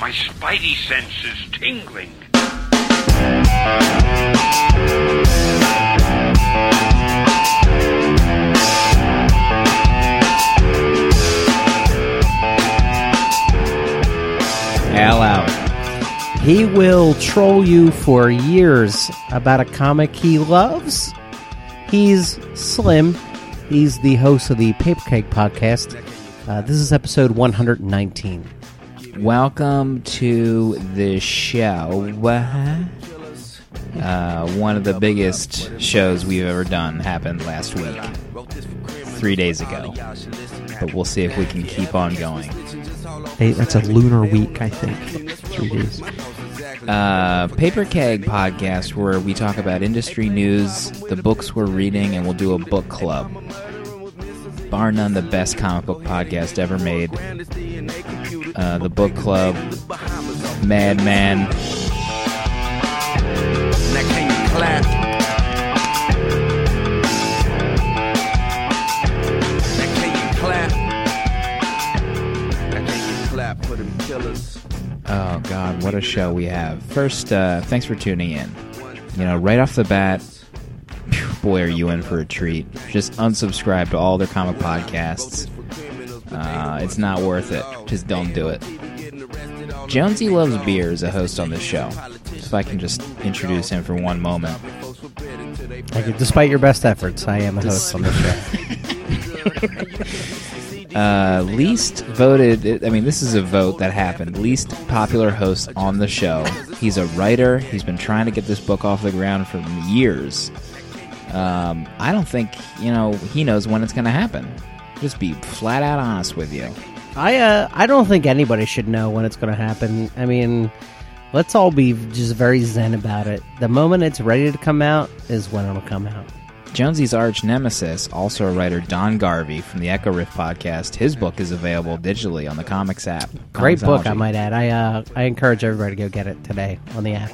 My spidey sense is tingling. He will troll you for years about a comic he loves. He's Slim. He's the host of the Paper Keg Podcast. Uh, this is episode 119. Welcome to the show. Uh, one of the biggest shows we've ever done happened last week, three days ago. But we'll see if we can keep on going. Hey, that's a lunar week, I think. Three days. Uh, Paper Keg podcast, where we talk about industry news, the books we're reading, and we'll do a book club. Bar none, the best comic book podcast ever made. Uh, the book club, Madman. What a show we have! First, uh, thanks for tuning in. You know, right off the bat, boy, are you in for a treat! Just unsubscribe to all their comic podcasts. Uh, it's not worth it. Just don't do it. Jonesy Loves Beer is a host on this show. If I can just introduce him for one moment. You. Despite your best efforts, I am a host on this show. Uh, least voted. I mean, this is a vote that happened. Least popular host on the show. He's a writer. He's been trying to get this book off the ground for years. Um, I don't think you know he knows when it's going to happen. Just be flat out honest with you. I uh, I don't think anybody should know when it's going to happen. I mean, let's all be just very zen about it. The moment it's ready to come out is when it'll come out. Jonesy's arch nemesis, also a writer, Don Garvey from the Echo Riff podcast. His book is available digitally on the Comics app. Great book, I might add. I uh, I encourage everybody to go get it today on the app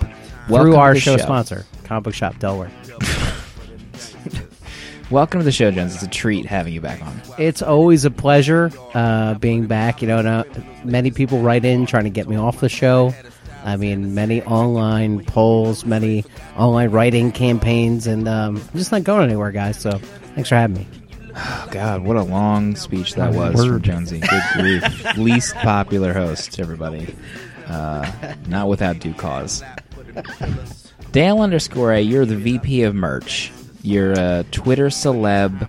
Welcome through our show, show. sponsor, Comic Book Shop Delaware. Welcome to the show, Jones. It's a treat having you back on. It's always a pleasure uh, being back. You know, and, uh, many people write in trying to get me off the show. I mean, many online polls, many online writing campaigns, and um, I'm just not going anywhere, guys. So thanks for having me. Oh, God, what a long speech that was from Jonesy. Good grief. Least popular host, everybody. Uh, not without due cause. Dale underscore A, you're the VP of merch. You're a Twitter celeb.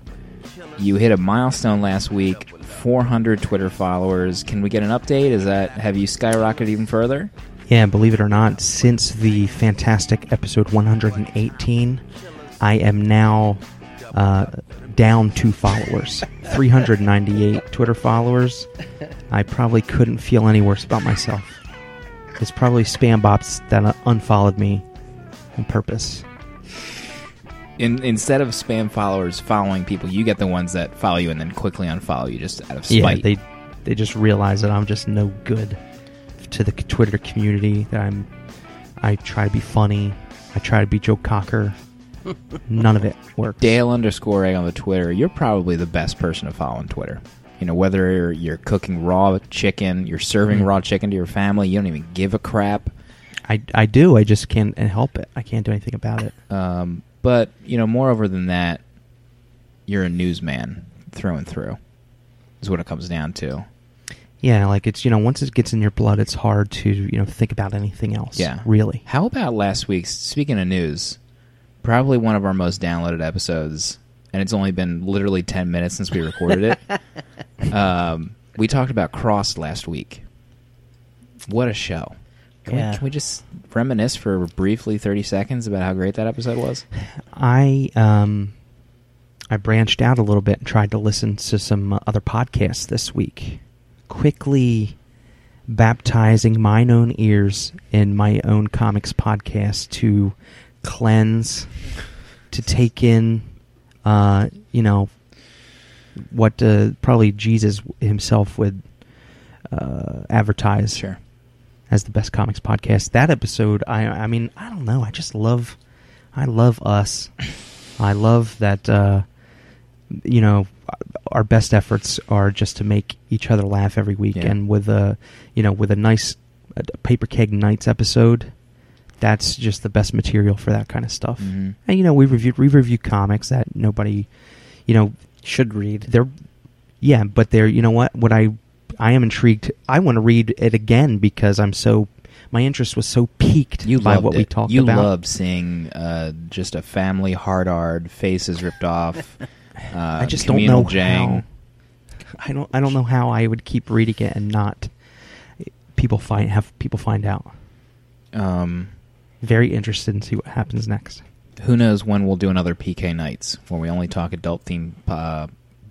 You hit a milestone last week. 400 Twitter followers. Can we get an update? Is that have you skyrocketed even further? Yeah, believe it or not, since the fantastic episode 118, I am now uh, down two followers. 398 Twitter followers. I probably couldn't feel any worse about myself. It's probably spam bots that unfollowed me on purpose. In, instead of spam followers following people, you get the ones that follow you and then quickly unfollow you just out of spite. Yeah, spite. they they just realize that I'm just no good to the Twitter community. That I'm I try to be funny. I try to be Joe Cocker. None of it works. Dale underscore A on the Twitter, you're probably the best person to follow on Twitter. You know, whether you're, you're cooking raw chicken, you're serving Mm. raw chicken to your family, you don't even give a crap. I, I do. I just can't help it. I can't do anything about it. Um, but, you know, moreover than that, you're a newsman through and through, is what it comes down to. Yeah, like it's you know once it gets in your blood, it's hard to you know think about anything else. Yeah. really. How about last week's, speaking of news, probably one of our most downloaded episodes, and it's only been literally 10 minutes since we recorded it. um, we talked about Cross last week. What a show. Can, Yeah. we, can we just reminisce for briefly 30 seconds about how great that episode was? I um I branched out a little bit and tried to listen to some uh, other podcasts this week. Quickly baptizing mine own ears in my own comics podcast to cleanse, to take in, uh, you know, what uh, probably Jesus himself would uh, advertise Sure. as the best comics podcast. That episode, I I mean, I don't know, I just love I love us. I love that. Uh, you know, our best efforts are just to make each other laugh every week, Yeah. and with a you know with a nice paper keg nights episode, that's just the best material for that kind of stuff. Mhm. And you know, we reviewed we reviewed comics that nobody, you know, Should read. they're yeah, but they're you know what what I I am intrigued. I want to read it again because I'm so my interest was so piqued You by what it. we talked about. you about. loved seeing uh, just a family hard hard faces ripped off. Uh, I just don't know Jang. how. I don't. I don't know how I would keep reading it and not people find have people find out. Um, Very interested in see what happens next. who knows when we'll do another PK nights where we only talk adult themed uh,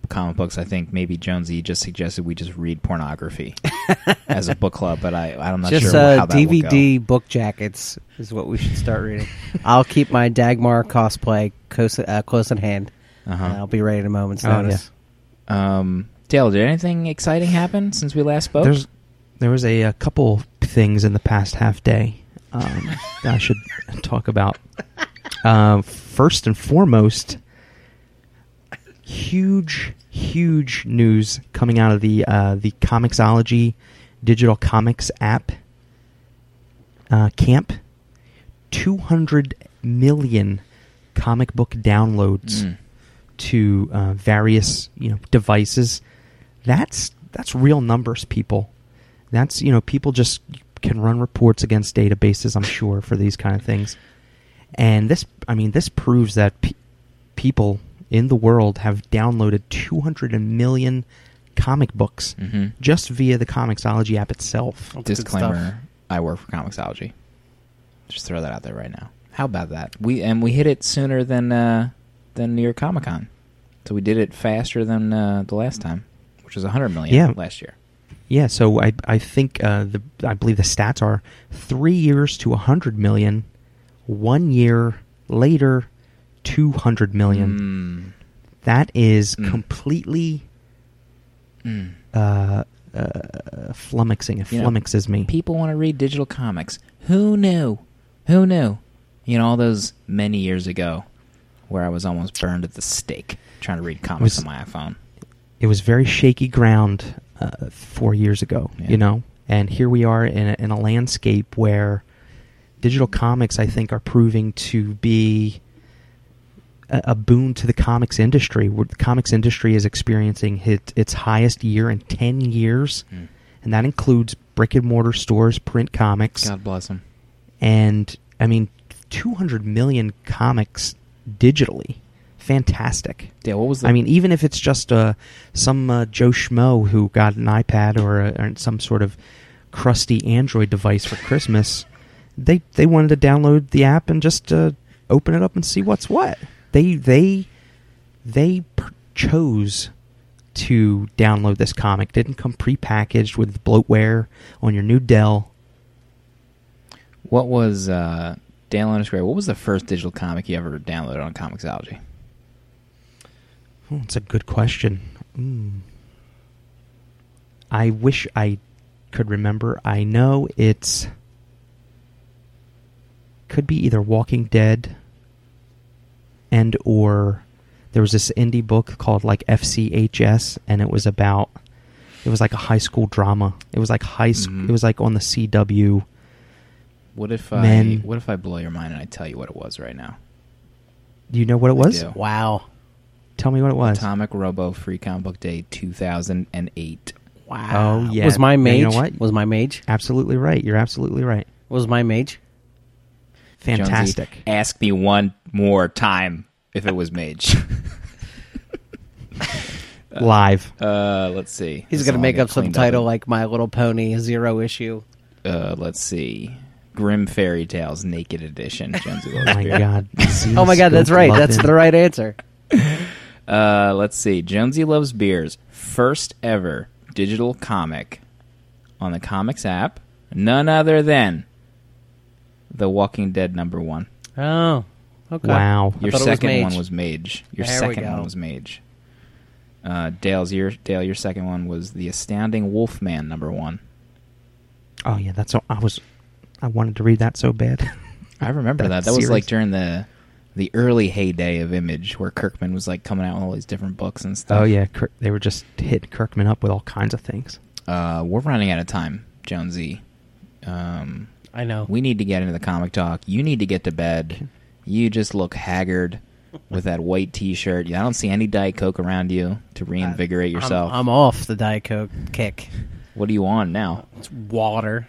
comic books. I think maybe Jonesy just suggested we just read pornography as a book club, but I I'm not Just sure uh, how that will go. DVD book jackets is what we should start reading. I'll keep my Dagmar cosplay close, uh, close in hand. Uh-huh. I'll be ready at a moment's Oh, notice. Um, Dale, did anything exciting happen since we last spoke? There's there was a, a couple things in the past half day um, that I should talk about. Uh, first and foremost, huge, huge news coming out of the uh, the Comixology digital comics app uh, camp. Two hundred million comic book downloads Mm. To uh, various you know devices. That's that's real numbers, people. That's you know people just can run reports against databases. I'm sure for these kind of things. And this, I mean, this proves that pe- people in the world have downloaded 200 million comic books Mhm. just via the Comixology app itself. That's Disclaimer. I work for Comixology. Just throw that out there right now. How about that? We and we hit it sooner than uh, than New York Comic Con, so we did it faster than uh, the last time, which was 100 million Yeah. last year. Yeah, so I I think uh, the I believe the stats are three years to 100 million, one year later, 200 million. That is Mm. completely Mm. uh, uh, flummoxing. It You know, flummoxes me. People want to read digital comics. Who knew? Who knew? You know, all those many years ago, where I was almost burned at the stake trying to read comics Was- on my iPhone. it was very shaky ground uh, four years ago, Yeah. you know, and here we are in a, in a landscape where digital comics, I think, are proving to be a, a boon to the comics industry. Where the comics industry is experiencing hit, its highest year in ten years, Mm. and that includes brick and mortar stores, print comics, God bless them. and I mean, two hundred million comics digitally. Fantastic. Yeah, what was the? I mean, even if it's just uh, some uh, Joe Schmo who got an iPad or, a, or some sort of crusty Android device for Christmas, they they wanted to download the app and just uh, open it up and see what's what. They they they per- chose to download this comic. Didn't come prepackaged with bloatware on your new Dell. What was uh, Dale underscore? What was the first digital comic you ever downloaded on Comixology? Oh, that's a good question. Mm. I wish I could remember. I know it's could be either Walking Dead and or there was this indie book called like FCHS and it was about it was like a high school drama. It was like high school. Mhm. It was like on the CW. What if I? Men. What if I blow your mind and I tell you what it was right now? Do you know what it was? do. Wow. Tell me what it was. Atomic Robo Free Comic Book Day 2008. Wow. Oh, yeah. Was my And mage? you know what? Was my mage? Absolutely right. You're absolutely right. Was my mage? Fantastic. Jonesy, ask me one more time if it was Mage. Live. uh, let's see. He's This going to all make get up some cleaned title and- like My Little Pony, Zero Issue. Uh, let's see. Grimm Fairy Tales Naked Edition. Jonesy Oh my god. Oh my god, that's right. That's the right answer. Uh, let's see. Jonesy Loves Beers. First ever digital comic on the comics app. None other than The Walking Dead number one. Oh. Okay. Wow. Your thought it was second one was Mage. Your There we second one was Mage. Uh, Dale's your Dale. Your second one was The Astounding Wolfman number one. Oh yeah, that's. all. I was. I wanted to read that so bad. I remember that. That That was like during the the early heyday of Image, where Kirkman was like coming out with all these different books and stuff. Oh yeah, Kirk, they were just hitting Kirkman up with all kinds of things. Uh, we're running out of time, Jonesy. Um, I know. we need to get into the comic talk. You need to get to bed. You just look haggard with that white T-shirt. I don't see any Diet Coke around you to reinvigorate I'm- yourself. I'm, off the Diet Coke kick. what are you on now? It's water.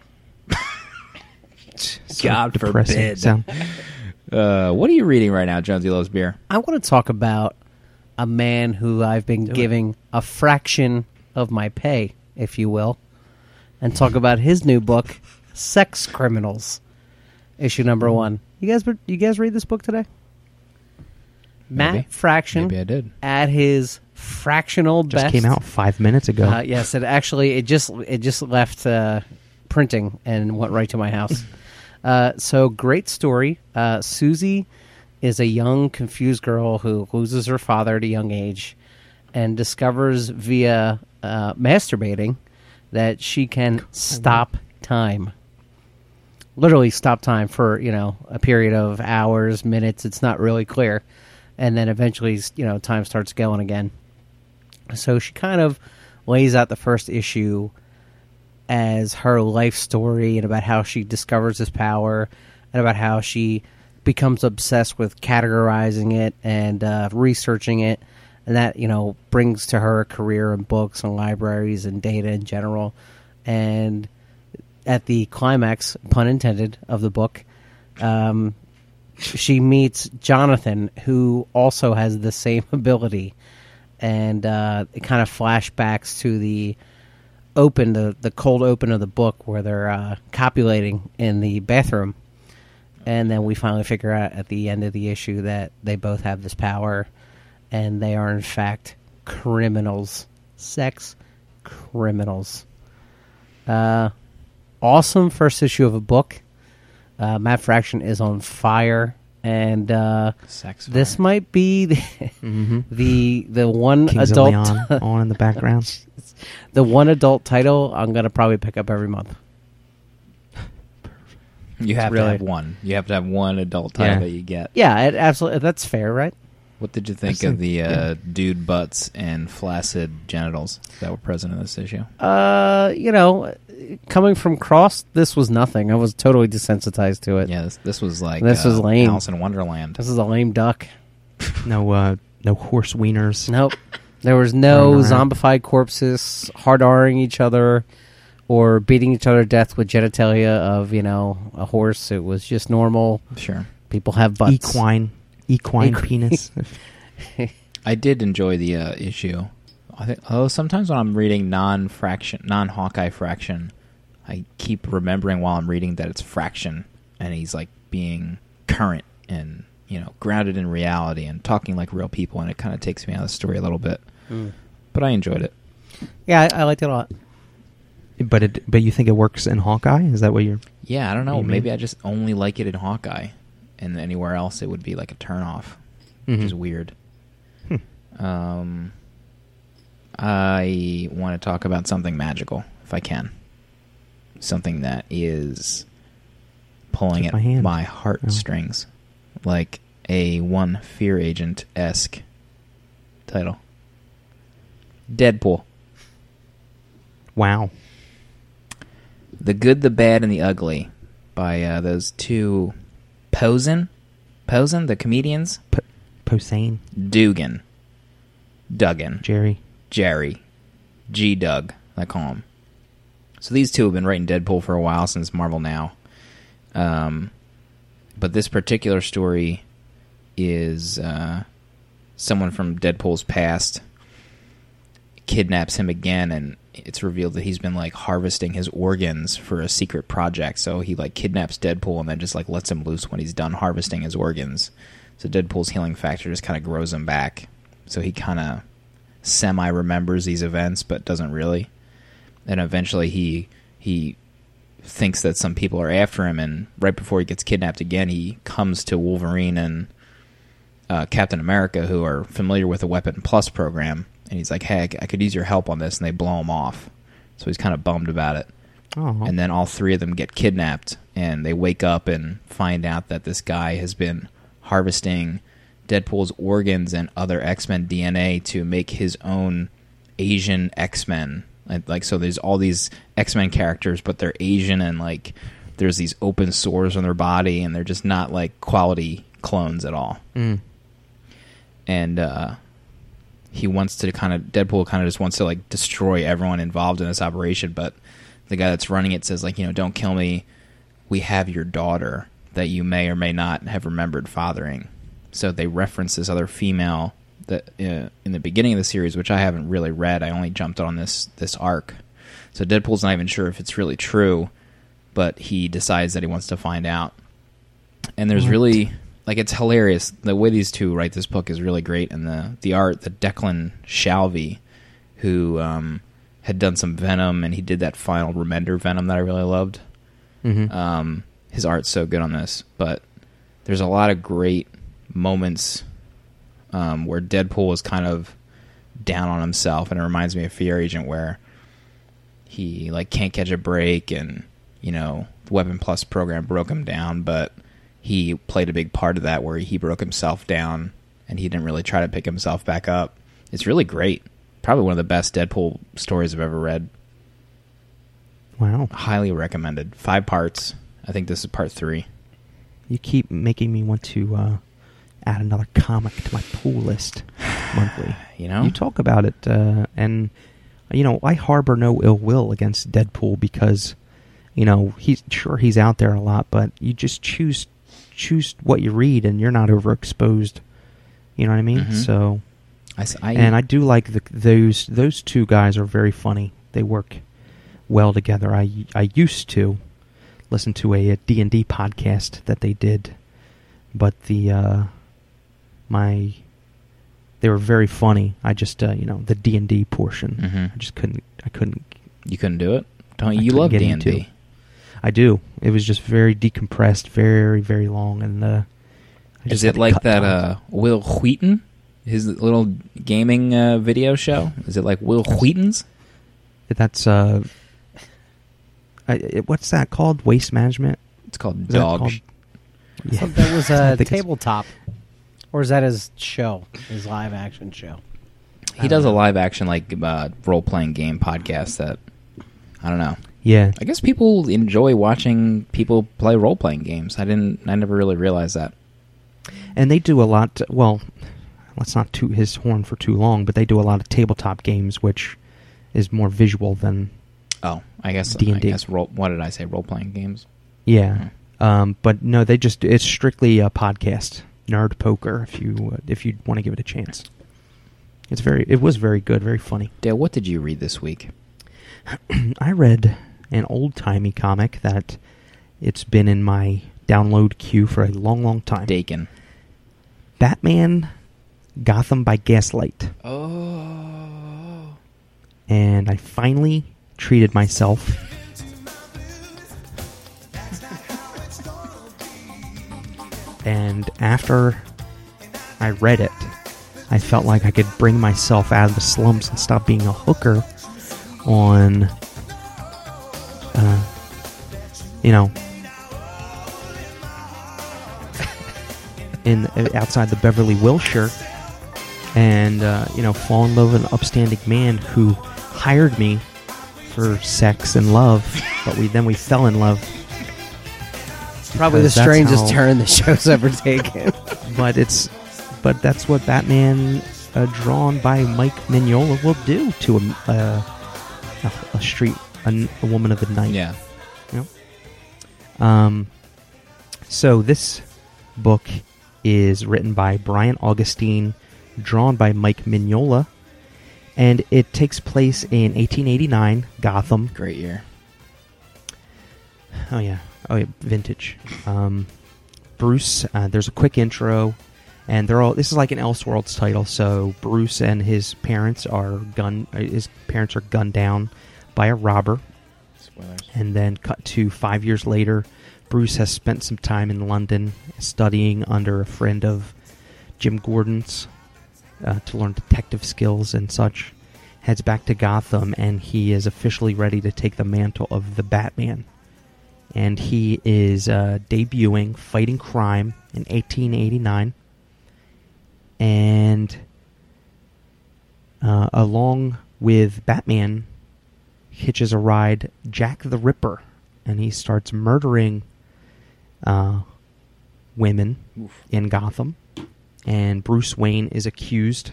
God forbid. Sound- Uh, what are you reading right now, Jonesy Loves Beer? I want to talk about a man who I've been giving a fraction of my pay, if you will, and talk about his new book, Sex Criminals, issue number one. You guys, you guys read this book today? Matt Maybe. Fraction Maybe I did. at his fractional just best. came out five minutes ago. Uh, yes, it actually it just it just left uh, printing and went right to my house. uh, so great story. Uh, Susie is a young, confused girl who loses her father at a young age, and discovers via uh, masturbating that she can stop time. Literally stop time for you know a period of hours, minutes. It's not really clear, and then eventually you know time starts going again. So she kind of lays out the first issue as her life story and about how she discovers this power and about how she becomes obsessed with categorizing it and uh, researching it. And that, you know, brings to her a career in books and libraries and data in general. And at the climax, pun intended, of the book, um, she meets Jonathan, who also has the same ability, and uh, it kind of flashbacks to the open, the the cold open of the book where they're uh, copulating in the bathroom, and then we finally figure out at the end of the issue that they both have this power, and they are in fact criminals, sex criminals. Uh, awesome first issue of a book. Uh, Matt Fraction is on fire, and uh, Sex. this might be the Mhm. the, the one Kings adult of Leon on in the background. the one adult title I'm gonna probably pick up every month. You have to have one. You have to have one adult title Yeah. that you get. Yeah, it absolutely. That's fair, right? What did you think I've of the seen- uh, dude butts and flaccid genitals that were present in this issue? Uh, you know, coming from Cross, this was nothing. I was totally desensitized to it. Yeah, this, this was like This uh, was lame. Alice in Wonderland. This is a lame duck. No, uh, no horse wieners. Nope. There was no Running zombified corpses hard R'ing each other or beating each other to death with genitalia of, you know, a horse. It was just normal. Sure. People have butts. Equine, equine Equi- penis. I did enjoy the uh, issue. I think, oh, sometimes when I'm reading non-fraction, non-Hawkeye fraction, I keep remembering while I'm reading that it's fraction, and he's like being current and you know grounded in reality and talking like real people, and it kind of takes me out of the story a little bit. Mm. But I enjoyed it. Yeah, I, I liked it a lot. but it, but you think it works in Hawkeye? Is that what you're? Yeah, I don't know. You mean- Maybe I just only like it in Hawkeye, and anywhere else it would be like a turnoff, which is weird. Hmm. Um, I want to talk about something magical, if I can. Something that is pulling Took at my my heartstrings, like a one fear agent esque title. Deadpool. Wow. The Good, the Bad, and the Ugly by uh, those two Posehn, Posehn, the comedians, P- Posehn, Dugan, Duggan, Gerry. Gerry, G. Doug, I call him. So these two have been writing Deadpool for a while since Marvel Now. Um, but this particular story is uh, someone from Deadpool's past kidnaps him again, and it's revealed that he's been like harvesting his organs for a secret project. So he like kidnaps Deadpool and then just like lets him loose when he's done harvesting his organs. So Deadpool's healing factor just kind of grows him back. So he kind of semi remembers these events, but doesn't really. And eventually he he thinks that some people are after him, and right before he gets kidnapped again, he comes to Wolverine and uh, Captain America, who are familiar with the Weapon Plus program, and he's like, "Hey, I could use your help on this," and they blow him off. So he's kind of bummed about it. Oh, And then all three of them get kidnapped, and they wake up and find out that this guy has been harvesting Deadpool's organs and other X Men DNA to make his own Asian X Men. Like, so, there's all these X Men characters, but they're Asian and like there's these open sores on their body, and they're just not like quality clones at all. Mm. And uh, he wants to kind of Deadpool kind of just wants to like destroy everyone involved in this operation, but the guy that's running it says like you know don't kill me. We have your daughter that you may or may not have remembered fathering. So they reference this other female that uh, in the beginning of the series, which I haven't really read. I only jumped on this this arc. So Deadpool's not even sure if it's really true, but he decides that he wants to find out. And there's What? really like it's hilarious the way these two write this book is really great, and the the art, the Declan Shalvey, who um, had done some Venom, and he did that final Remender Venom that I really loved. hmm Um, his art's so good on this, but there's a lot of great moments um, where Deadpool is kind of down on himself, and it reminds me of Fear Agent, where he like can't catch a break, and you know the Weapon Plus program broke him down, but he played a big part of that, where he broke himself down, and he didn't really try to pick himself back up. It's really great. Probably one of the best Deadpool stories I've ever read. Wow. Highly recommended. Five parts. I think this is part three. You keep making me want to uh, add another comic to my pool list monthly. You know? You talk about it, uh, and you know I harbor no ill will against Deadpool because you know he's sure he's out there a lot, but you just choose choose what you read, and you're not overexposed. You know what I mean? Mhm. So, I, I- and I do like the, those those two guys are very funny. They work well together. I I used to listen to a, D and D podcast that they did, but the uh, my they were very funny. I just uh, you know the D and D portion. Mhm. I just couldn't. I couldn't. you couldn't do it. Don't you? You love D and into D. it. I do. It was just very decompressed, very very long, and uh, I Is had it like that? Uh, Wil Wheaton, his little gaming uh, video show. Is it like Wil Wheaton's? That's uh, I, it, what's that called? Waste management. It's called Is that Dog. called- Sh- I Yeah. thought that was I a think tabletop, or is that his show, his live action show? he does a live action like uh, role playing game podcast that I don't know. Yeah, I guess people enjoy watching people play role playing games. I didn't. I never really realized that. and they do a lot. Well, let's not toot his horn for too long, but they do a lot of tabletop games, which is more visual than Oh, I guess. D&D. guess role. What did I say? Role playing games. yeah. Um, but no, they just it's strictly a podcast, Nerd Poker. If you uh, if you want to give it a chance, it's very it was very good, very funny. Dale, what did you read this week? I read an old timey comic that it's been in my download queue for a long, long time. Dakin. Batman Gotham by Gaslight. Oh. And I finally treated myself. And after I read it, I felt like I could bring myself out of the slums and stop being a hooker on, uh, you know, in outside the Beverly Wilshire, and uh, you know, fall in love with an upstanding man who hired me for sex and love, but we then we fell in love. Probably the strangest how- turn the show's ever taken. But it's, but that's what Batman, uh, drawn by Mike Mignola, will do to a uh, a, a street a, n- a woman of the night. Yeah. Um, so this book is written by Brian Augustyn, drawn by Mike Mignola, and it takes place in 1889, Gotham. Great year. Oh yeah, oh yeah, vintage. Um, Bruce. Uh, there's a quick intro, and they're all. This is like an Elseworlds title. So Bruce and his parents are gun. uh, His parents are gunned down by a robber. Spoilers. And then cut to five years later, Bruce has spent some time in London studying under a friend of Jim Gordon's uh, to learn detective skills and such. Heads back to Gotham, and he is officially ready to take the mantle of the Batman. And he is uh, debuting Fighting Crime in 1889. And uh, along with Batman, hitches a ride Jack the Ripper, and he starts murdering uh, women in Gotham. And Bruce Wayne is accused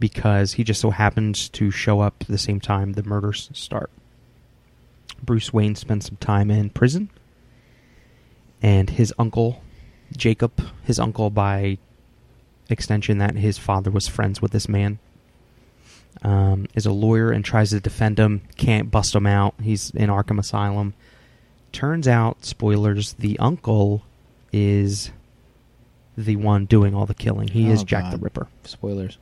because he just so happens to show up at the same time the murders start. Bruce Wayne spends some time in prison, and his uncle, Jacob, his uncle by extension, that his father was friends with this man, um, is a lawyer and tries to defend him. Can't bust him out. He's in Arkham Asylum. Turns out, spoilers, the uncle is the one doing all the killing. He is Oh, Jack the Ripper Spoilers.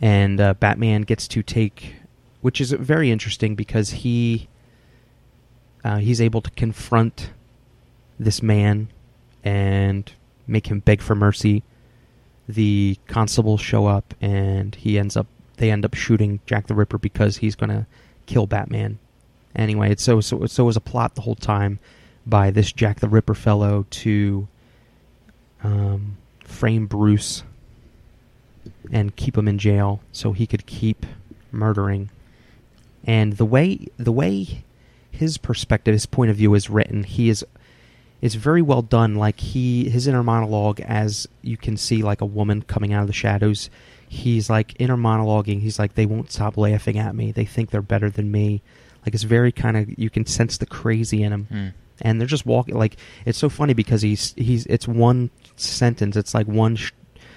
and uh, Batman gets to take, which is very interesting because he uh, he's able to confront this man and make him beg for mercy. The constables show up, and he ends up they end up shooting Jack the Ripper because he's going to kill Batman. Anyway, it's so so so it was a plot the whole time by this Jack the Ripper fellow to um, frame Bruce and keep him in jail so he could keep murdering. And the way the way his perspective, his point of view is written, he is is very well done. Like he his inner monologue, as you can see, like a woman coming out of the shadows. He's like inner monologuing. He's like, they won't stop laughing at me. They think they're better than me. Like it's very kind of you can sense the crazy in him Hmm. and they're just walking like it's so funny because he's he's it's one sentence it's like one sh-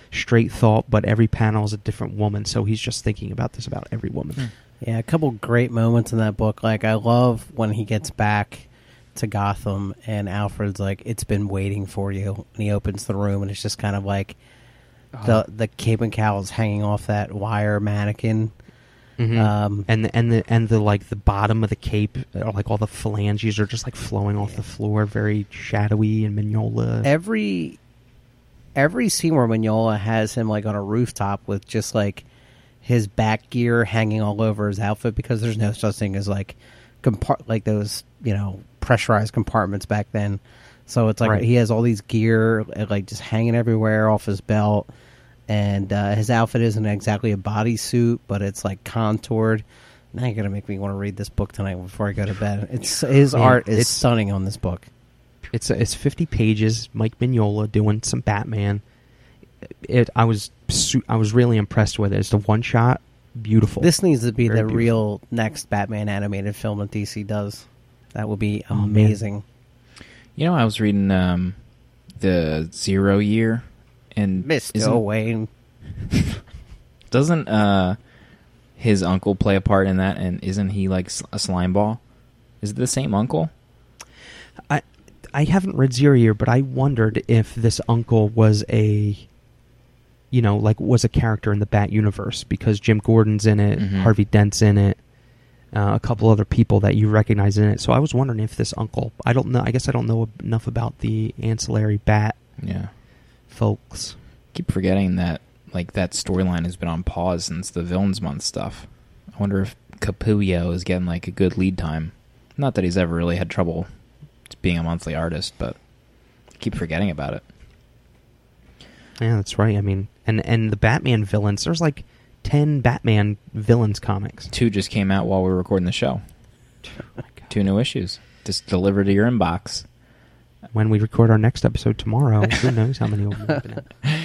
straight thought but every panel is a different woman so he's just thinking about this about every woman Hmm. Yeah, a couple great moments in that book. Like I love when he gets back to Gotham and Alfred's like, "It's been waiting for you," and he opens the room and it's just kind of like the the cape and cowls hanging off that wire mannequin. Mhm. Um, and the, and the and the like the bottom of the cape like all the phalanges are just like flowing off the floor very shadowy and mignola every every scene where Mignola has him like on a rooftop with just like his back gear hanging all over his outfit because there's no such thing as like compart like those you know pressurized compartments back then. So it's like Right. he has all these gear uh, like just hanging everywhere off his belt, and uh, his outfit isn't exactly a bodysuit, but it's like contoured. Now you're gonna make me want to read this book tonight before I go to bed. It's his Yeah, art is stunning on this book. It's it's 50 pages. Mike Mignola doing some Batman. It I was su- I was really impressed with it. It's the one shot, beautiful. This needs to be Very the beautiful. real next Batman animated film that DC does. That would be Oh, amazing. You know, I was reading um, the Zero Year, and Mr. Wayne. doesn't uh, his uncle play a part in that? And isn't he like a slime ball? Is it the same uncle? I I haven't read Zero Year, but I wondered if this uncle was a you know, like was a character in the Bat universe because Jim Gordon's in it, Mhm. Harvey Dent's in it, uh, a couple other people that you recognize in it. So I was wondering if this uncle, I don't know, I guess I don't know enough about the ancillary Bat Yeah. folks. Keep forgetting that like that storyline has been on pause since the Villains Month stuff. I wonder if Capullo is getting like a good lead time. Not that he's ever really had trouble being a monthly artist, but I keep forgetting about it. Yeah, that's right. I mean, and and the Batman villains, there's like 10 Batman villains comics. Two just came out while we were recording the show. Two new issues just delivered to your inbox. When we record our next episode tomorrow, who knows how many will be opening.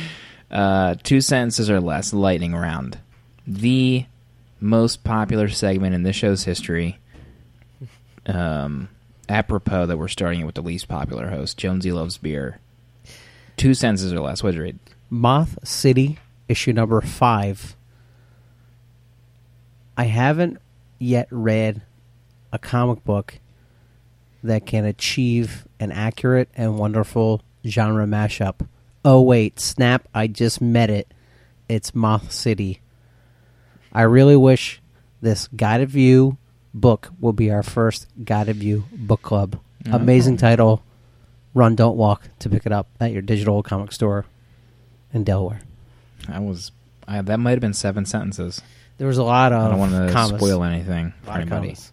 Uh, two sentences or less, lightning round. The most popular segment in this show's history. Um, apropos that we're starting it with the least popular host, Jonesy loves beer. Two sentences or less. What'd you read? Moth City, issue number five. I haven't yet read a comic book that can achieve an accurate and wonderful genre mashup. Oh, wait, snap, I just met it. It's Moth City. I really wish this Guided View book will be our first Guided View book club. Oh. Amazing title. Run, don't walk to pick it up at your digital comic store in Delaware. I was. I, that might have been seven sentences. There was a lot of I don't want to commas. spoil anything A for lot of anybody. commas.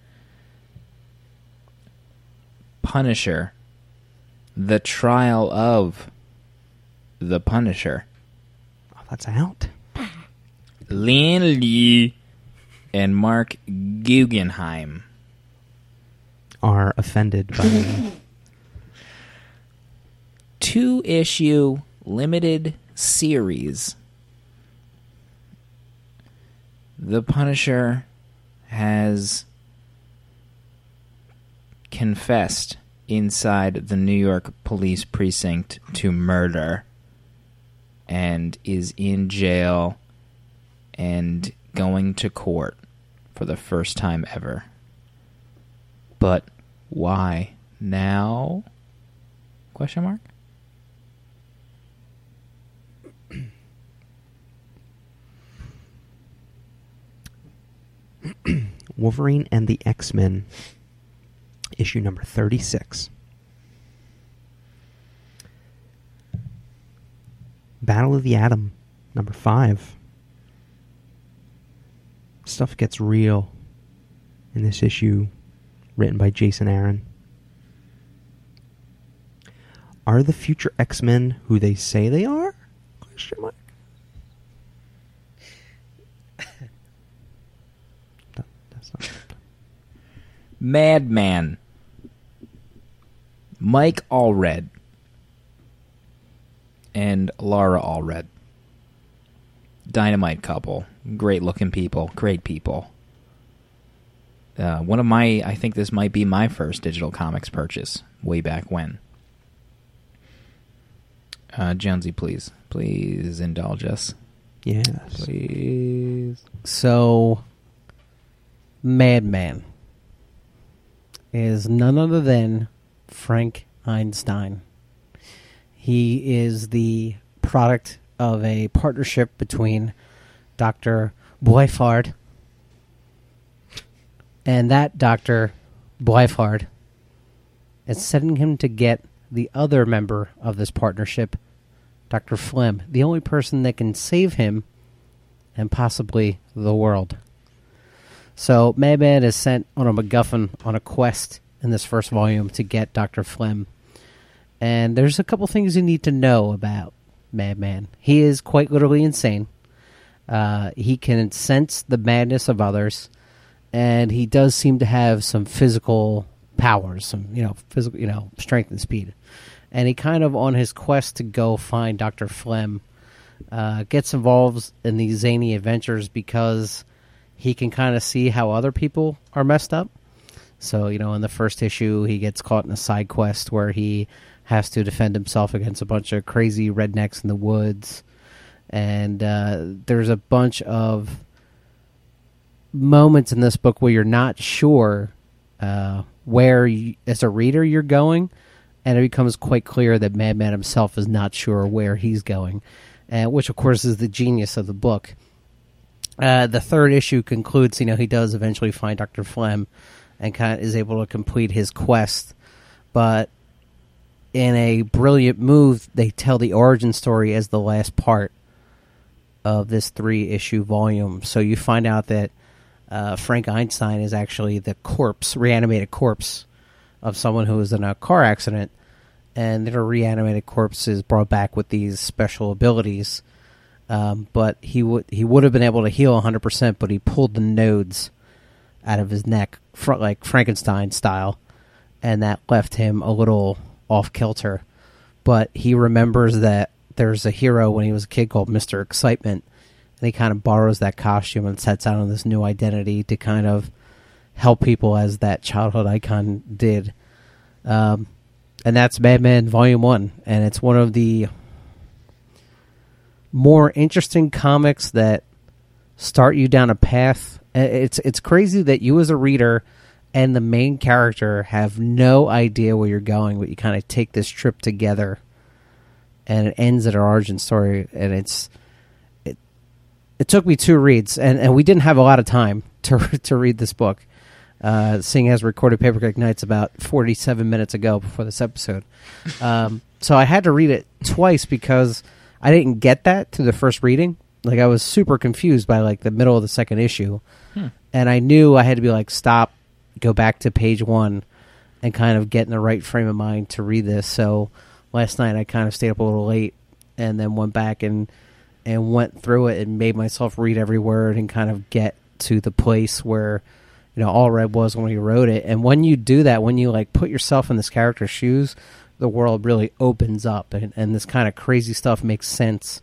Punisher, The Trial of the Punisher. Oh, that's out. Lin Lee and Marc Guggenheim. Are offended by Two issue limited series. The Punisher has confessed inside the New York police precinct to murder and is in jail and going to court for the first time ever. But why now? Question mark? Wolverine and the X Men, issue number 36. Battle of the Atom, number 5. Stuff gets real in this issue, written by Jason Aaron. Are the future X Men who they say they are? Question mark. That- that's not. Madman. Mike Allred and Laura Allred. Dynamite couple. Great looking people. Great people. Uh, one of my, I think this might be my first digital comics purchase way back when. Uh, Jonesy, please. Please indulge us. Yes. Please. So, Madman is none other than Frank Einstein. He is the product of a partnership between Dr. Boiffard and that Dr. Boiffard is setting him to get the other member of this partnership, Dr. Flem, the only person that can save him and possibly the world. So Madman is sent on a MacGuffin on a quest in this first volume to get Dr. Flem. And there's a couple things you need to know about Madman. He is quite literally insane. Uh, he can sense the madness of others, and he does seem to have some physical powers, some you know physical, you know strength and speed. And he kind of on his quest to go find Doctor Flem, uh, gets involved in these zany adventures because he can kind of see how other people are messed up. So, you know, in the first issue, he gets caught in a side quest where he has to defend himself against a bunch of crazy rednecks in the woods. And uh, there's a bunch of moments in this book where you're not sure uh, where, you, as a reader, you're going. And it becomes quite clear that Madman himself is not sure where he's going, uh, which, of course, is the genius of the book. Uh, the third issue concludes, you know, he does eventually find Dr. Flem and kind of is able to complete his quest. But in a brilliant move, they tell the origin story as the last part of this three issue volume. So you find out that uh, Frank Einstein is actually the corpse, reanimated corpse of someone who was in a car accident. And their reanimated corpse is brought back with these special abilities. Um, but he would he would have been able to heal 100%, but he pulled the nodes out of his neck, fr- like Frankenstein style, and that left him a little off kilter. But he remembers that there's a hero when he was a kid called Mister Excitement, and he kind of borrows that costume and sets out on this new identity to kind of help people as that childhood icon did. Um, and that's Madman Volume One, and it's one of the more interesting comics that start you down a path. It's it's crazy that you as a reader and the main character have no idea where you're going, but you kind of take this trip together, and it ends at an origin story, and it's it. It took me two reads, and, and we didn't have a lot of time to to read this book. Uh, seeing as recorded Paper Keg Nights about 47 minutes ago before this episode. Um, so I had to read it twice because I didn't get that to the first reading. Like I was super confused by like the middle of the second issue, hmm. and I knew I had to be like stop, go back to page one, and kind of get in the right frame of mind to read this. So last night I kind of stayed up a little late and then went back and and went through it and made myself read every word and kind of get to the place where you know Allred was when he wrote it. And when you do that, when you like put yourself in this character's shoes, the world really opens up and, and this kind of crazy stuff makes sense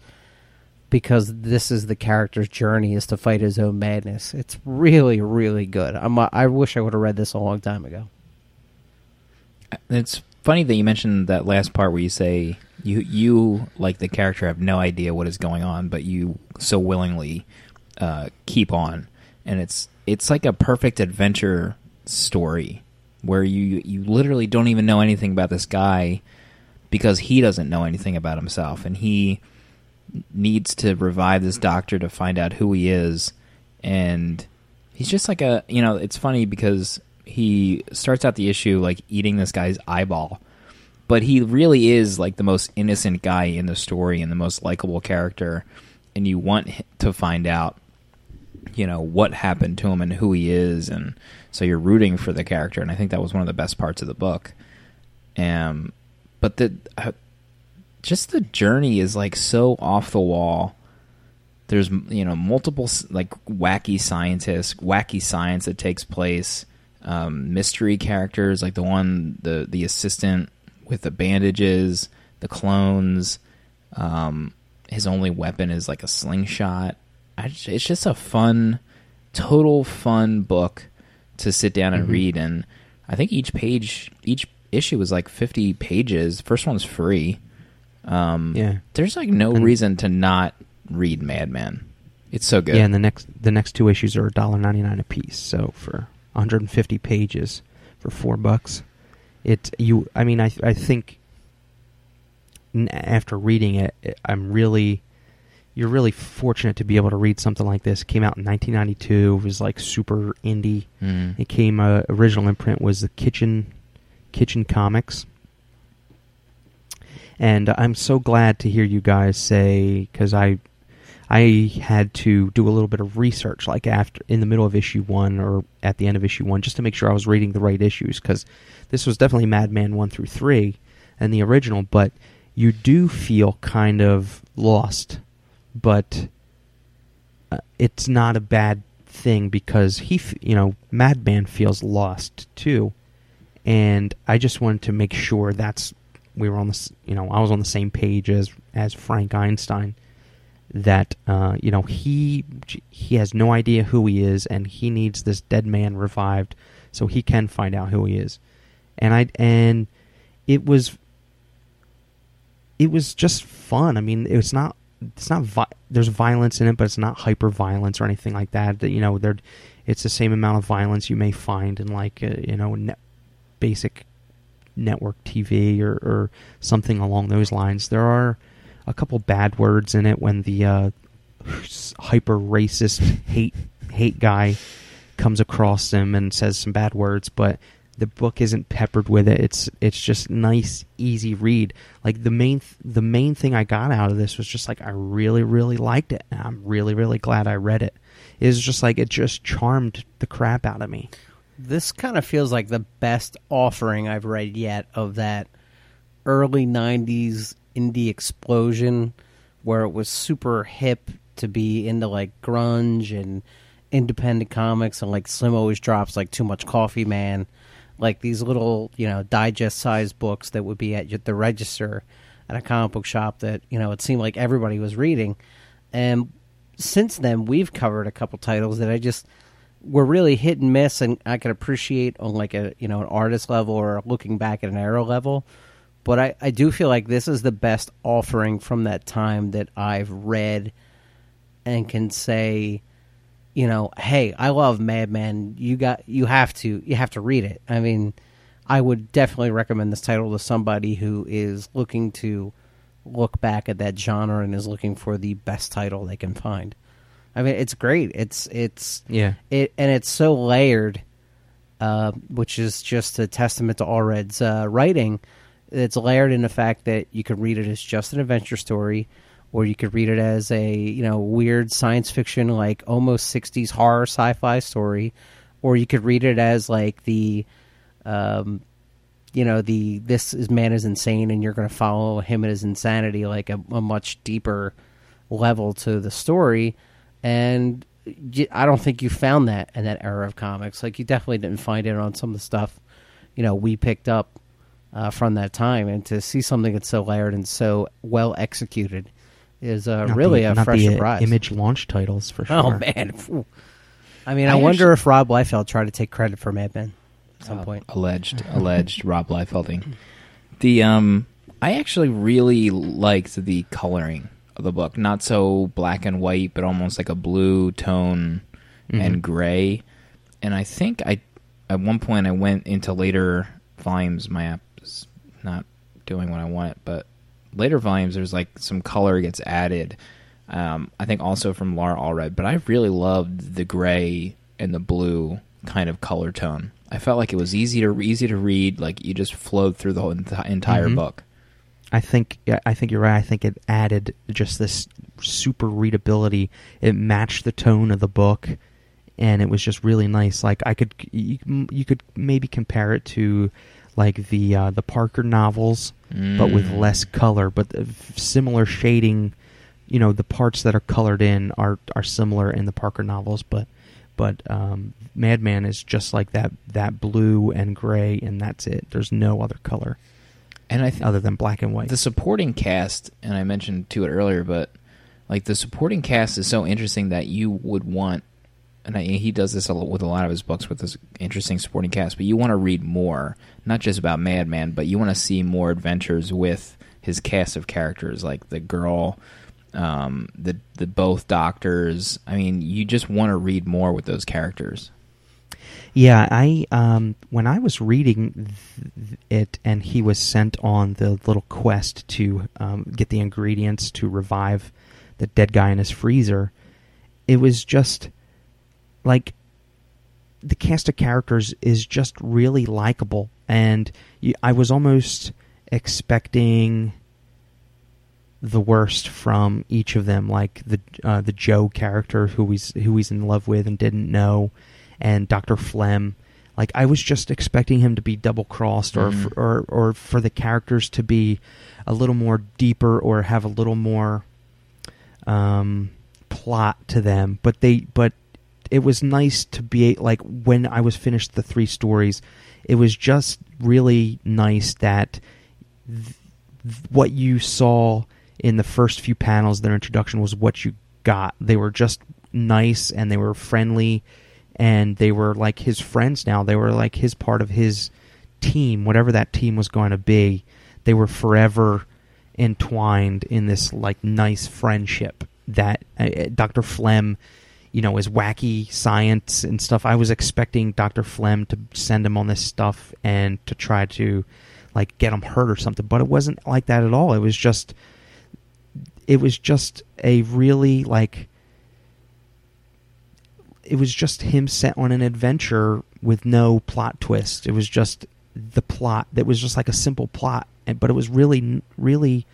because this is the character's journey is to fight his own madness. It's really, really good. I'm, I wish I would have read this a long time ago. It's funny that you mentioned that last part where you say you you like the character have no idea what is going on, but you so willingly uh, keep on, and it's it's like a perfect adventure story where you you literally don't even know anything about this guy because he doesn't know anything about himself, and he needs to revive this doctor to find out who he is, and he's just like a you know it's funny because he starts out the issue like eating this guy's eyeball. But he really is like the most innocent guy in the story and the most likable character. And you want to find out you know what happened to him and who he is and so you're rooting for the character and i think that was one of the best parts of the book. Um but the uh, just the journey is like so off the wall. There's you know multiple like wacky scientists wacky science that takes place um, mystery characters like the one the the assistant with the bandages the clones um, his only weapon is like a slingshot just- it's just a fun total fun book to sit down and read and i think each page each issue was like 50 pages first one's free um, Yeah. there's like no And- reason to not read madman it's so good Yeah, and the next the next two issues are $1.99 a piece. So for 150 pages for 4 bucks. It you I mean I I think after reading it- I'm really you're really fortunate to be able to read something like this. It came out in 1992. It was like super indie. Mm. It came uh, original imprint was the Kitchen Kitchen Comics. And I'm so glad to hear you guys say cuz I I had to do a little bit of research like after in the middle of issue 1 or at the end of issue 1 just to make sure I was reading the right issues cuz this was definitely Madman 1 through 3 and the original but you do feel kind of lost but uh, it's not a bad thing because he, f- you know, Madman feels lost too, and I just wanted to make sure that's we were on the, you know, I was on the same page as as Frank Einstein. That uh, you know he he has no idea who he is, and he needs this dead man revived so he can find out who he is, and I and it was it was just fun. I mean, it's not it's not vi- there's violence in it, but it's not hyper violence or anything like that. You know, there it's the same amount of violence you may find in like uh, you know basic network TV or, or something along those lines. There are a couple bad words in it when the uh, hyper racist hate hate guy comes across them and says some bad words, but the book isn't peppered with it. It's it's just nice, easy read. Like the main th- the main thing I got out of this was just like I really really liked it. And I'm really really glad I read it. It was just like it just charmed the crap out of me. This kind of feels like the best offering I've read yet of that early 90s indie explosion where it was super hip to be into like grunge and independent comics and like Slim always drops like Too Much Coffee Man like these little you know digest sized books that would be at the register at a comic book shop that you know it seemed like everybody was reading. And since then we've covered a couple titles that I just were really hit and miss and I could appreciate on like a you know an artist level or looking back at an arrow level. But I, I do feel like this is the best offering from that time that I've read and can say you know hey I love Madman you got you have to you have to read it. I mean I would definitely recommend this title to somebody who is looking to look back at that genre and is looking for the best title they can find. I mean it's great. It's it's Yeah. it and it's so layered, uh, which is just a testament to Allred's uh, writing. It's layered in the fact that you can read it as just an adventure story, or you could read it as a you know weird science fiction like almost '60s horror sci-fi story, or you could read it as like the um, you know the this is man is insane and you're going to follow him and his insanity like a, a much deeper level to the story. And I don't think you found that in that era of comics. Like you definitely didn't find it on some of the stuff you know we picked up uh, from that time. And to see something that's so layered and so well executed is uh, Not really the, a not fresh the, uh, surprise image launch titles for sure. oh man Phew. i mean i, I wonder actually- if rob liefeld tried to take credit for mad men at some Uh, point alleged alleged Rob Liefelding. The um, I actually really liked the coloring of the book. Not so black and white, but almost like a blue tone and gray. And I think I at one point I went into later volumes. My app is not doing what I want it, but later volumes there's like some color gets added. Um, I think also from Laura Allred, but I really loved the gray and the blue kind of color tone. I felt like it was easy to easy to read. Like you just flowed through the whole enti- entire Mhm. book. I think I think you're right. I think it added just this super readability. It matched the tone of the book, and it was just really nice. Like I could you, you could maybe compare it to like the uh, the Parker novels, but with Mm. less color, but the similar shading. You know, the parts that are colored in are are similar in the Parker novels, but but um, Madman is just like that that blue and gray, and that's it. There's no other color And I th- other than black and white. the supporting cast, and I mentioned to it earlier, but like the supporting cast is so interesting that you would want, and I, he does this a with a lot of his books with this interesting supporting cast. But you want to read more, not just about Madman, but you want to see more adventures with his cast of characters, like the girl, um, the the both doctors. I mean, you just want to read more with those characters. Yeah, I um when I was reading it and he was sent on the little quest to um, get the ingredients to revive the dead guy in his freezer, it was just like the cast of characters is just really likable and I was almost expecting the worst from each of them like the uh, the Joe character who he's who he's in love with and didn't know and Dr. Flem. Like I was just expecting him to be double crossed, or, for, or or for the characters to be a little more deeper, or have a little more um, plot to them. But they, but it was nice to be like when I was finished the three stories, it was just really nice that th- what you saw in the first few panels, their introduction was what you got. They were just nice and they were friendly and they were like his friends now. They were like his part of his team, whatever that team was going to be. They were forever entwined in this like nice friendship that uh, Dr. Flem, you know, is wacky science and stuff. I was expecting Dr. Flem to send him on this stuff and to try to like get him hurt or something, but it wasn't like that at all. It was just it was just a really like it was just him set on an adventure with no plot twist. It was just the plot that was just like a simple plot, and but it was really really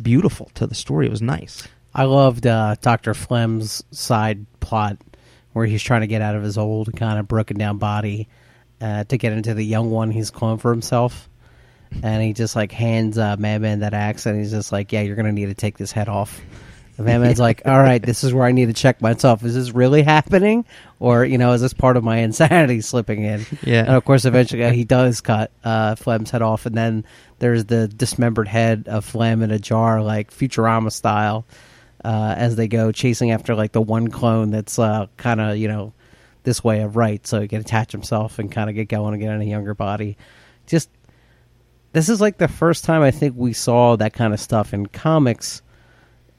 beautiful to the story. It was nice. I loved uh, Doctor Flem's side plot where he's trying to get out of his old kind of broken down body uh, to get into the young one he's cloned for himself, and he just like hands uh, Madman that axe, and he's just like, "Yeah, you're gonna need to take this head off." The Madman's like, "All right, this is where I need to check myself. Is this really happening, or you know, is this part of my insanity slipping in?" Yeah. And of course, eventually he does cut uh, Flem's head off, and then there's the dismembered head of Flem in a jar, like Futurama style, uh, as they go chasing after like the one clone that's uh, kind of you know this way of right, so he can attach himself and kind of get going again in a younger body. Just this is like the first time I think we saw that kind of stuff in comics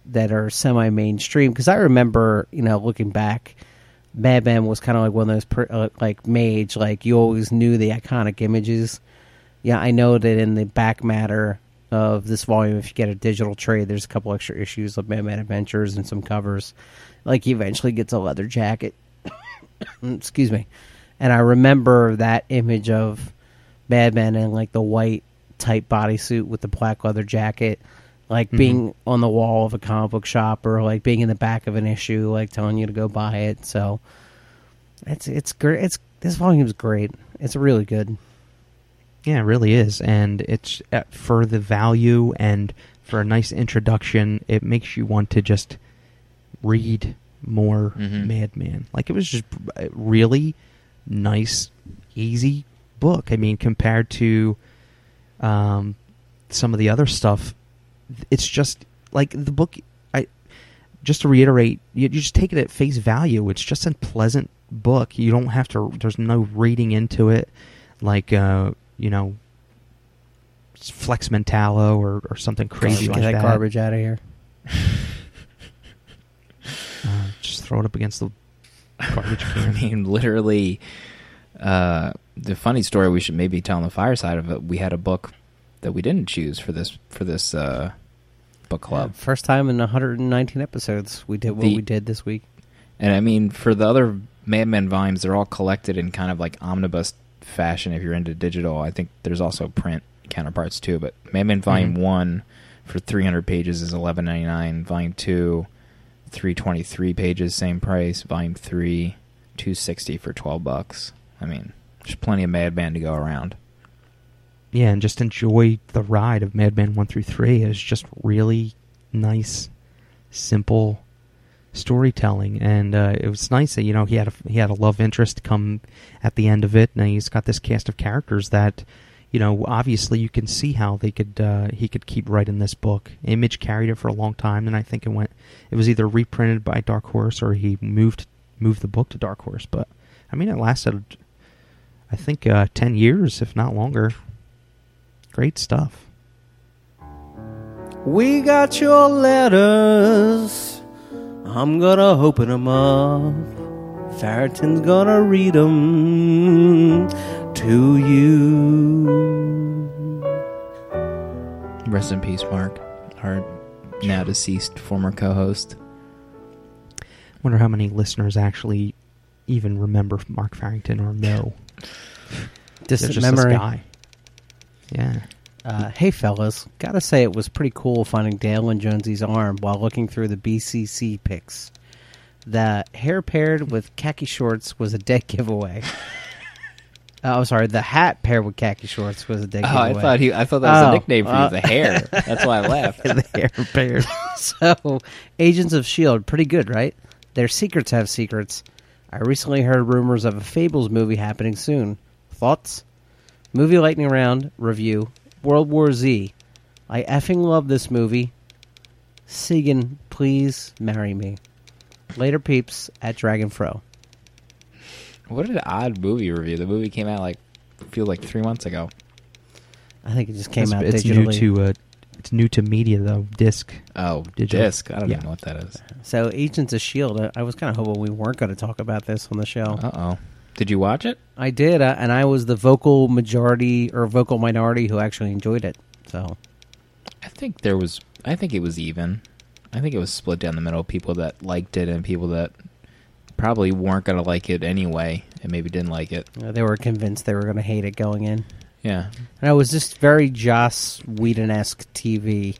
that are semi mainstream. Because I remember, you know, looking back, Madman was kind of like one of those per, uh, like mage, like you always knew the iconic images. Yeah, I know that in the back matter of this volume, if you get a digital trade, there's a couple extra issues of Madman Adventures and some covers. Like he eventually gets a leather jacket. Excuse me. And I remember that image of Madman in like the white tight bodysuit with the black leather jacket, like mm-hmm. being on the wall of a comic book shop or like being in the back of an issue, like telling you to go buy it. So it's it's great. It's this volume's great. It's really good. Yeah, it really is, and it's uh, for the value and for a nice introduction. It makes you want to just read more Mhm. Madman. Like it was just a really nice, easy book. I mean, compared to um, some of the other stuff, it's just like the book. I just to reiterate, you, you just take it at face value. It's just a pleasant book. You don't have to. There's no reading into it, like uh, you know, Flex Mentallo or, or something crazy Get like that that. garbage out of here. Uh, just throw it up against the garbage I mean, literally, uh, the funny story we should maybe tell on the fireside of it. We had a book that we didn't choose for this for this uh, book club, Yeah, first time in 119 episodes we did what The- we did this week. and I mean, for the other Madman volumes, they're all collected in kind of like omnibus fashion. If you're into digital, I think there's also print counterparts too. But Madman Volume Mhm. One for 300 pages is 11.99. Volume Two, 323 pages, same price. Volume Three, 260 for 12 bucks. I mean, there's plenty of Madman to go around. yeah, and just enjoy the ride of Madman one through three. It's just really nice, simple storytelling, and uh, it was nice that you know he had a he had a love interest come at the end of it, and he's got this cast of characters that. You know, obviously, you can see how they could uh, he could keep writing this book. Image carried it for a long time, and I think it went. It was either reprinted by Dark Horse or he moved moved the book to Dark Horse. But I mean, it lasted, I think, uh, ten years, if not longer. Great stuff. We got your letters. I'm gonna open them up. Farrington's gonna read them to you. Rest in peace, Mark, our now deceased former co-host. Wonder how many listeners actually even remember Mark Farrington or know. They're Distant just memory. this guy. Yeah. Uh, hey, fellas. Gotta say, it was pretty cool finding Dale and Jonesy's arm while looking through the BCC pics. The hair paired with khaki shorts was a dead giveaway. Oh, I'm sorry. The hat paired with khaki shorts was a dead Oh, I giveaway. thought he. I thought that was Oh, a nickname for uh, you, the hair. That's why I laughed. the hair paired. so, Agents of S.H.I.E.L.D., pretty good, right? Their secrets have secrets. I recently heard rumors of a Fables movie happening soon. Thoughts? Movie Lightning Round review World War Z. I effing love this movie. Segen, please marry me. Later, peeps at Dragon Fro. What an odd movie review. The movie came out like feel like three months ago. I think it just came it's, out it's digitally. new to uh, it's new to media though. Disc. Oh, Digital. disc. I don't Yeah. even know what that is. so, Agents of S.H.I.E.L.D., I, I was kind of hoping we weren't going to talk about this on the show. Uh oh. Did you watch it? I did, uh, and I was the vocal majority or vocal minority who actually enjoyed it. So, I think there was. I think it was even. I think it was split down the middle. People that liked it and people that probably weren't gonna like it anyway, and maybe didn't like it. Uh, they were convinced they were going to hate it going in. Yeah. And it was just very Joss Whedon esque TV,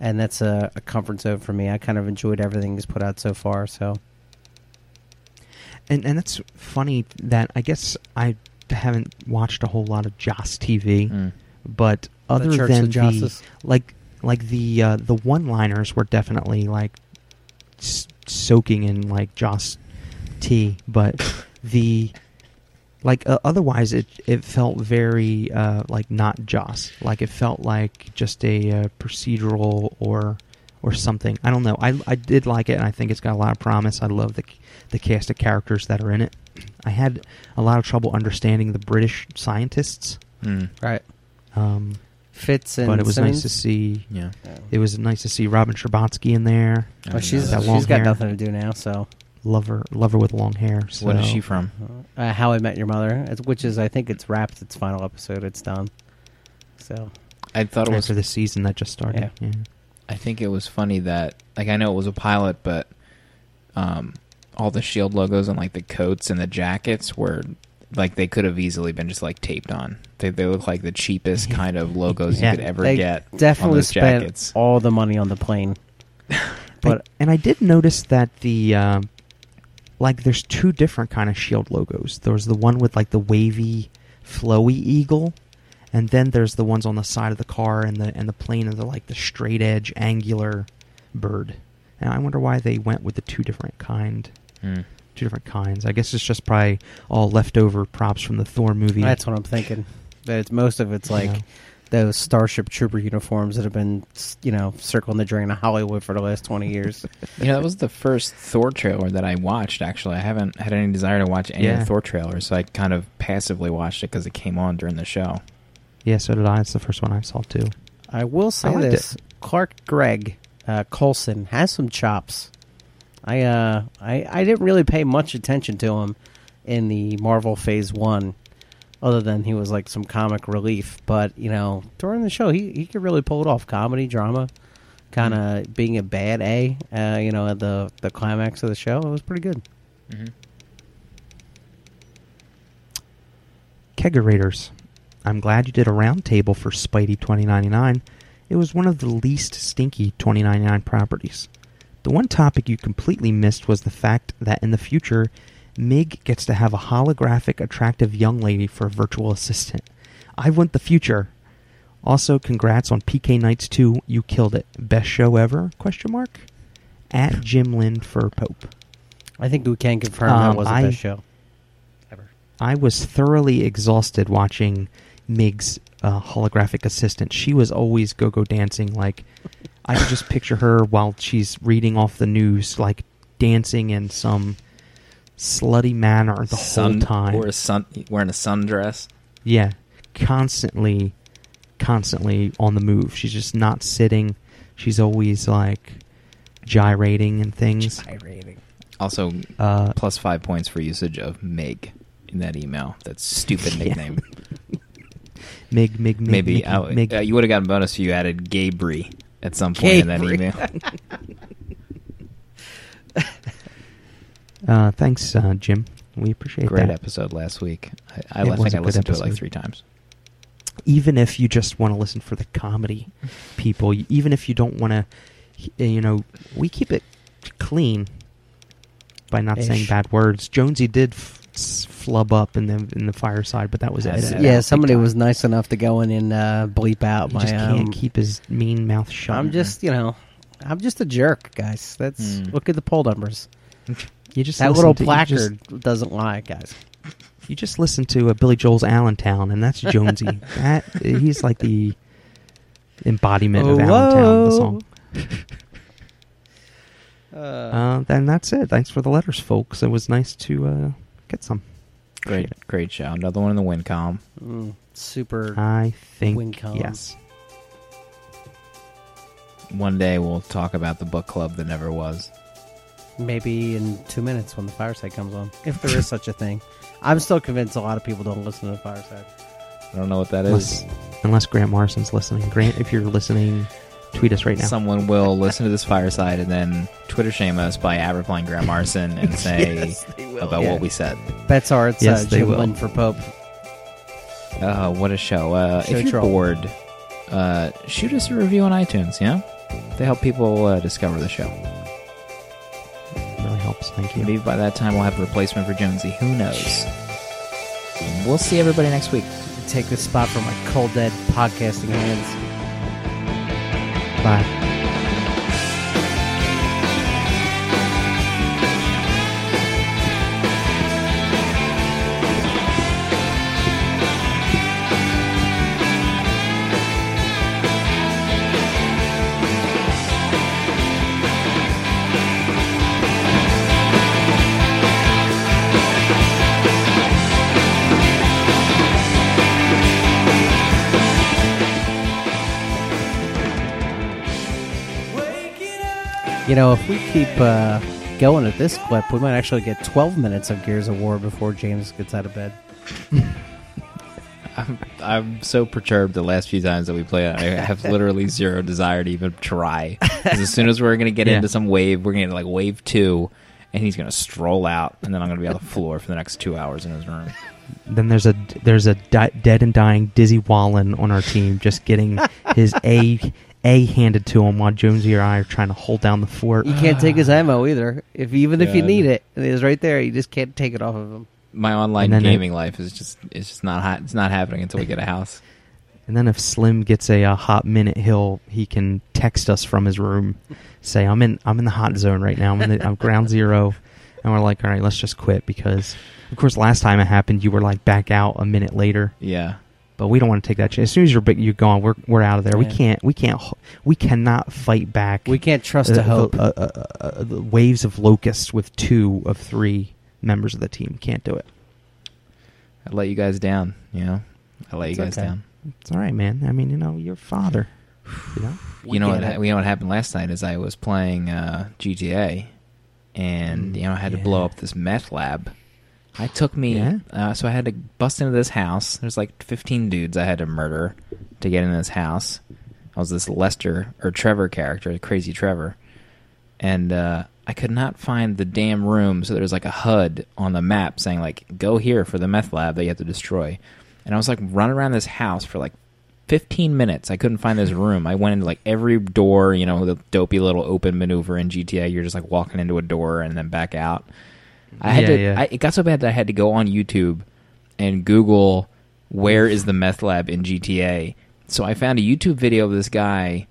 and that's a, a comfort zone for me. I kind of enjoyed everything he's put out so far. So And and that's funny that I guess I haven't watched a whole lot of Joss TV, Mm. but other Church than of Josses. the like like the uh, the one liners were definitely like s- soaking in like Joss tea, but the like uh, otherwise it it felt very uh, like not Joss. Like it felt like just a uh, procedural or or something. I don't know. I I did like it, and I think it's got a lot of promise. I love the the cast of characters that are in it. I had a lot of trouble understanding the British scientists, Mm. right, um, Fitz and but it was nice to see. Yeah. It was nice to see Robin Scherbatsky in there. I Well, she's know that she's long got hair. nothing to do now. So, Love her, love her with long hair. So. What is she from? uh, How I Met Your Mother, which is I think it's wrapped. Its final episode. It's done. So I thought it was. After the season that just started. Yeah. Yeah. I think it was funny that like I know it was a pilot, but um, all the shield logos and like the coats and the jackets were like they could have easily been just like taped on. They they look like the cheapest kind of logos Yeah. you could ever they get. on definitely those spent jackets. all the money on the plane. But But and I did notice that the um, like there's two different kind of shield logos. There was the one with like the wavy, flowy eagle, and then there's the ones on the side of the car and the and the plane are the like the straight edge angular bird. And I wonder why they went with the two different kind, Hmm. two different kinds. I guess it's just probably all leftover props from the Thor movie. That's what I'm thinking. That it's most of it's like Yeah. those Starship Trooper uniforms that have been, you know, circling the drain of Hollywood for the last twenty years. You know, that was the first Thor trailer that I watched. Actually, I haven't had any desire to watch any of Yeah. the Thor trailers, so I kind of passively watched it because it came on during the show. yeah, so did I. It's the first one I saw too. I will say liked this: Clark Gregg uh, Coulson has some chops. I uh, I I didn't really pay much attention to him in the Marvel Phase One, other than he was like some comic relief. But you know, during the show, he he could really pull it off: comedy, drama, kind of being a bad A. Uh, you know, at the the climax of the show, it was pretty good. Mm-hmm. Kegerators. I'm glad you did a roundtable for Spidey 2099. It was one of the least stinky 2099 properties. The one topic you completely missed was the fact that in the future, Mig gets to have a holographic, attractive young lady for a virtual assistant. I want the future. Also, congrats on PK Nights 2. You killed it. Best show ever? Question mark. At Jim Lynn for Pope. I think we can confirm Um, that was the I- best show ever. I was thoroughly exhausted watching Mig's uh, holographic assistant. She was always go-go dancing. Like I could just picture her while she's reading off the news, like dancing in some slutty manner the sun, whole time. Or a sun, wearing a sundress. Yeah, constantly, constantly on the move. She's just not sitting. She's always like gyrating and things. Gyrating. Also, Uh, plus five points for usage of Mig in that email. That stupid Yeah. nickname. Mig, Mig, Mig, Maybe Mig, uh, Mig. uh, you would have gotten a bonus if you added Gabry at some point in that email. Uh, thanks, uh, Jim. We appreciate Great that. episode last week. I, I think I a I good listened to it like three times. even if you just want to listen for the comedy people even if you don't want to you know we keep it clean by not saying bad words jonesy did f- s- flub up in the in the fireside but that was That's it. Yeah, somebody was nice enough to go in and uh, bleep out he my. just can't um, keep his mean mouth shut I'm just, you know, I'm just a jerk, guys. That's Hmm. look at the poll numbers. you just That little to- placard just, doesn't lie, guys. you just listen to uh, billy joel's allentown and that's jonesy that he's like the embodiment of allentown the whoa. song Uh, then that's it. Thanks for the letters, folks. It was nice to uh, get some. Great, great show. Another one in the win column. Mm, super. I think Win column. yes. One day we'll talk about the book club that never was. maybe in two minutes when the fireside comes on, if there is such a thing. I'm still convinced a lot of people don't listen to the fireside. I don't know what that is. Unless, unless Grant Morrison's listening. Grant, if you're listening, tweet us right now. Someone will listen to this fireside and then Twitter shame us by ad replying Graham Marson and say Yes, about Yeah. what we said. Bets are it's Yes, uh, they Jim will. Lynn for Pope. Uh, what a show. Uh, Show if you're troll. bored, uh, shoot us a review on iTunes, yeah? They help people uh, discover the show. really helps. Thank you. Maybe by that time we'll have a replacement for Jonesy. Who knows? We'll see everybody next week. Take this spot from my cold dead podcasting hands. 拜。You know, if we keep uh, going at this clip, we might actually get 12 minutes of Gears of War before James gets out of bed. I'm, I'm so perturbed the last few times that we play it. I have literally zero desire to even try. 'Cause as soon as we're going to get Yeah. into some wave, we're going to like wave two, and he's going to stroll out, and then I'm going to be on the floor for the next two hours in his room. Then there's a there's a di- dead and dying Dizzy Wallin on our team, just getting his a a handed to him while Jonesy or I are trying to hold down the fort. You can't take his ammo either. If even if you God. need it, it is right there. You just can't take it off of him. My online And then gaming life is just it's just not ha- it's not happening until we get a house. And then if Slim gets a, uh hot minute, he'll he can text us from his room, say I'm in I'm in the hot zone right now. I'm in the, I'm ground zero, and we're like, all right, let's just quit because, of course, last time it happened, you were like back out a minute later. Yeah. But we don't want to take that chance. As soon as you're big, you're gone. We're we're out of there. We can't we can't we cannot fight back. We can't trust a hope. The, uh, uh, uh, the waves of locusts with two of three members of the team can't do it. I let you guys down. You know, I let you guys okay. down. It's all right, man. I mean, you know, your father. You know. you know what? get ha- You know what happened last night is I was playing uh, GTA, and Mm, you know I had to blow up this meth lab. I took me, Yeah? uh, so I had to bust into this house. There's like 15 dudes I had to murder to get in this house. I was this Lester or Trevor character, crazy Trevor, and uh, I could not find the damn room. So there's like a HUD on the map saying like "Go here for the meth lab that you have to destroy." And I was like running around this house for like 15 minutes. I couldn't find this room. I went into like every door, you know, the dopey little open maneuver in GTA. You're just like walking into a door and then back out. I had Yeah, to. yeah. I, it got so bad that I had to go on YouTube and Google where is the meth lab in GTA. So I found a YouTube video of this guy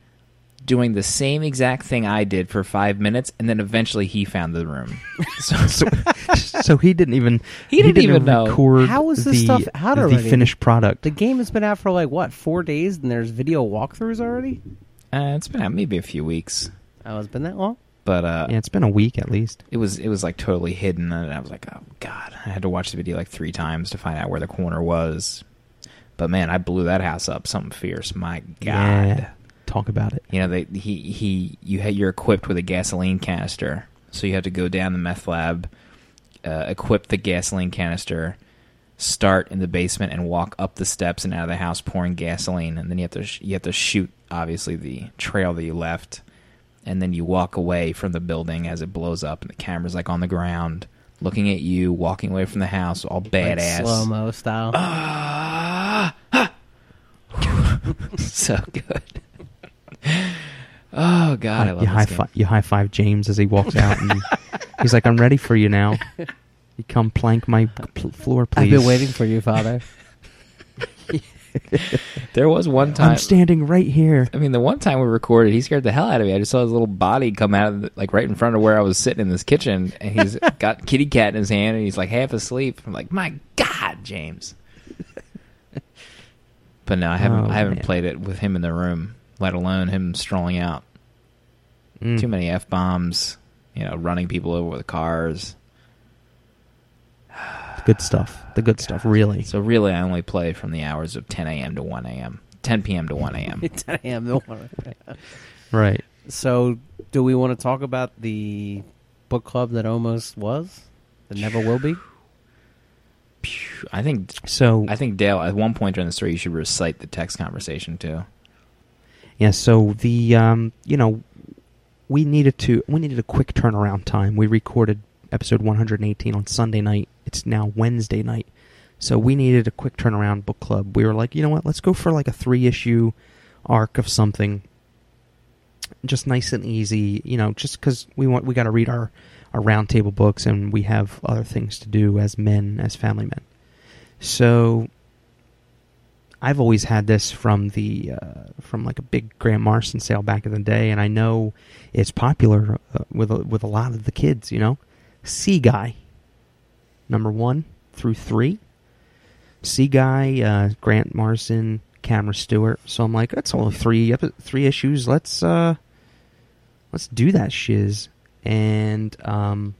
doing the same exact thing I did for five minutes, and then eventually he found the room. So, so, so he didn't even He didn't even know. record How is the, this stuff out the finished product. the game has been out for like what four days, and there's video walkthroughs already. uh, it's been out maybe a few weeks, Oh, it's been that long. But uh, yeah, it's been a week at least. it was it was like totally hidden, and I was like, oh god, I had to watch the video like three times to find out where the corner was. But man, I blew that house up, something fierce. My god. Yeah. Talk about it. you know they he he you had you're equipped with a gasoline canister so you have to go down the meth lab uh, equip the gasoline canister start in the basement and walk up the steps and out of the house pouring gasoline and then you have to sh- you have to shoot obviously the trail that you left and then you walk away from the building as it blows up and the camera's like on the ground looking at you walking away from the house all badass slow mo style. Ah, ah. so good. Oh God, I love you high this game. fi- you high five James as he walks out, and he's like, "I'm ready for you now. You come plank my pl- floor, please." I've been waiting for you, father. There was one time. I'm standing right here. I mean, the one time we recorded, he scared the hell out of me. I just saw his little body come out of the, like right in front of where I was sitting in this kitchen, and he's got kitty cat in his hand, and he's like half asleep. I'm like, my God, James. But no, I haven't. Oh, I haven't man. played it with him in the room, let alone him strolling out. Mm. Too many f bombs, you know, running people over with cars. Good stuff. The good stuff, really. So really, I only play from the hours of 10 a.m. to 1 a.m. 10 p.m. to 1 a.m. 10 a.m. to one. a.m. Right. So, do we want to talk about the book club that almost was, that never will be? I think So I think Dale at one point during the story you should recite the text conversation too. yeah. So the um, you know, we needed to we needed a quick turnaround time. We recorded episode 118 on Sunday night. It's now Wednesday night. So we needed a quick turnaround book club. We were like, you know what? Let's go for like a three issue arc of something, just nice and easy. You know, just because we want we got to read our our roundtable books and we have other things to do as men, as family men. So I've always had this from the uh, from like a big Grant Morrison sale back in the day, and I know it's popular uh, with a, with a lot of the kids. You know, Sea Guy, number one through three. Sea Guy, uh, Grant Morrison, Cameron Stewart. So I'm like, that's only three three issues. Let's uh, let's do that shiz. And um,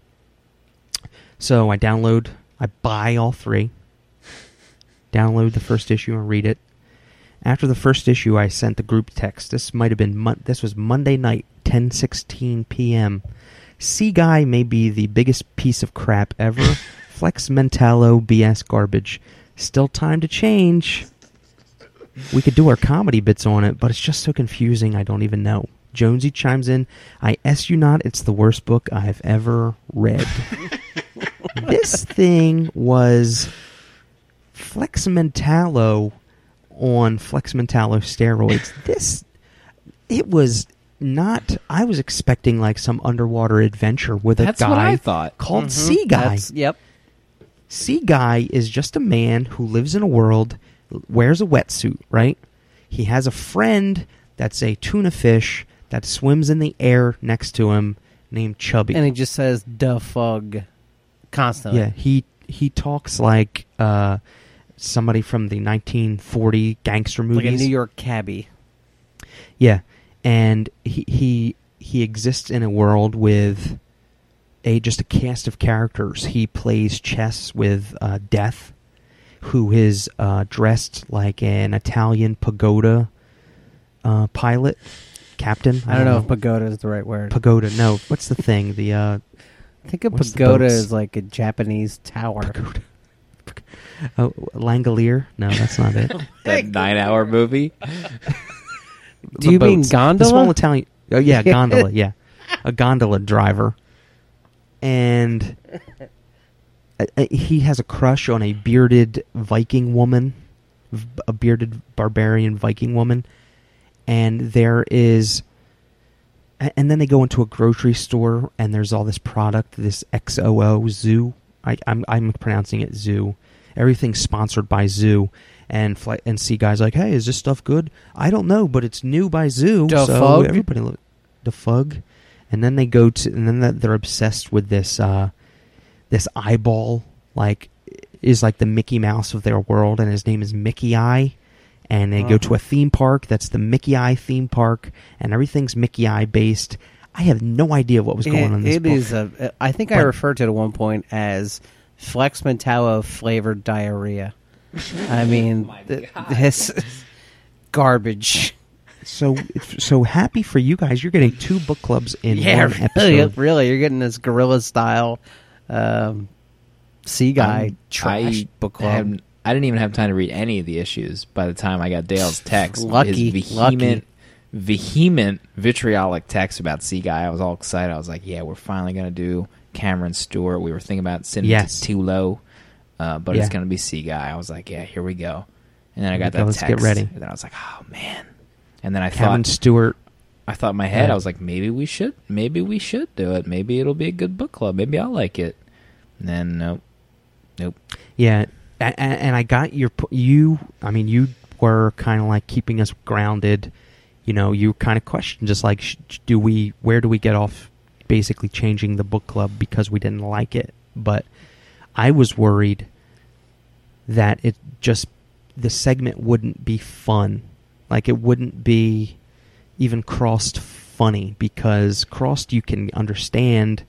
so I download, I buy all three download the first issue and read it. After the first issue, I sent the group text. This might have been mon- this was Monday night, 10:16 p.m. Sea Guy may be the biggest piece of crap ever. Flex Mentallo BS garbage. Still time to change. We could do our comedy bits on it, but it's just so confusing. I don't even know. Jonesy chimes in. I s you not. It's the worst book I've ever read. this thing was Flex Mentallo on Flex Mentallo steroids. This it was not. I was expecting like some underwater adventure with a That's guy what I thought. called Mhm. Sea Guy. That's- Yep. Sea Guy is just a man who lives in a world, wears a wetsuit, right? he has a friend that's a tuna fish that swims in the air next to him named Chubby. And he just says "the fug" constantly. yeah, he he talks like uh, somebody from the 1940 gangster movies. like a New York cabbie. Yeah, and he he he exists in a world with a just a cast of characters. He plays chess with uh, Death, who is uh, dressed like an Italian pagoda uh, pilot captain. I don't know if pagoda is the right word. pagoda. No, what's the thing? The uh, Think of what's the pagoda boats? as like a Japanese tower. pagoda. Oh, Langolier? No, that's not it. That nine-hour movie. Do you mean gondola? The small Italian. Oh yeah, gondola. yeah, a gondola driver, and he has a crush on a bearded Viking woman, a bearded barbarian Viking woman, and there is. And then they go into a grocery store, and there's all this product, this XOO Zoo. I, I'm I'm pronouncing it Zoo. Everything's sponsored by Zoo, and fly, and see guys like, hey, is this stuff good? I don't know, but it's new by Zoo, Da so fug? everybody look the fug. And then they go to, and then they're obsessed with this uh, this eyeball, like is like the Mickey Mouse of their world, and his name is Mickey Eye. And they go to Uh-huh. a theme park that's the Mickey Eye theme park, and everything's Mickey Eye based. I have no idea what was going on in this It book. is a. I think I But- referred to it at one point as Flex Mentallo flavored diarrhea. I mean, th- this is garbage. So, so happy for you guys! You're getting two book clubs in yeah, one really, episode. really, you're getting this guerrilla style um, sea guy I'm- trash I book club. haven't- I didn't even have time to read any of the issues by the time I got Dale's text. Lucky, His vehement, lucky. vehement, vitriolic text about Sea Guy. I was all excited. I was like, "Yeah, we're finally gonna do Cameron Stewart." We were thinking about sending Yes. it too low, uh, but Yeah. it's gonna be Sea Guy. I was like, "Yeah, here we go." And then I got go, that let's text. get ready. And then I was like, "Oh man!" And then I Cameron thought, Stewart. I thought in my head, Yeah. I was like, maybe we should, maybe we should do it. Maybe it'll be a good book club. Maybe I'll like it. And then nope, nope. Yeah, and, and I got your you. I mean, you were kind of like keeping us grounded. You know, you kind of questioned, just like, do we? Where do we get off? Basically, changing the book club because we didn't like it. But I was worried that it just the segment wouldn't be fun, like it wouldn't be even crossed funny because crossed you can understand,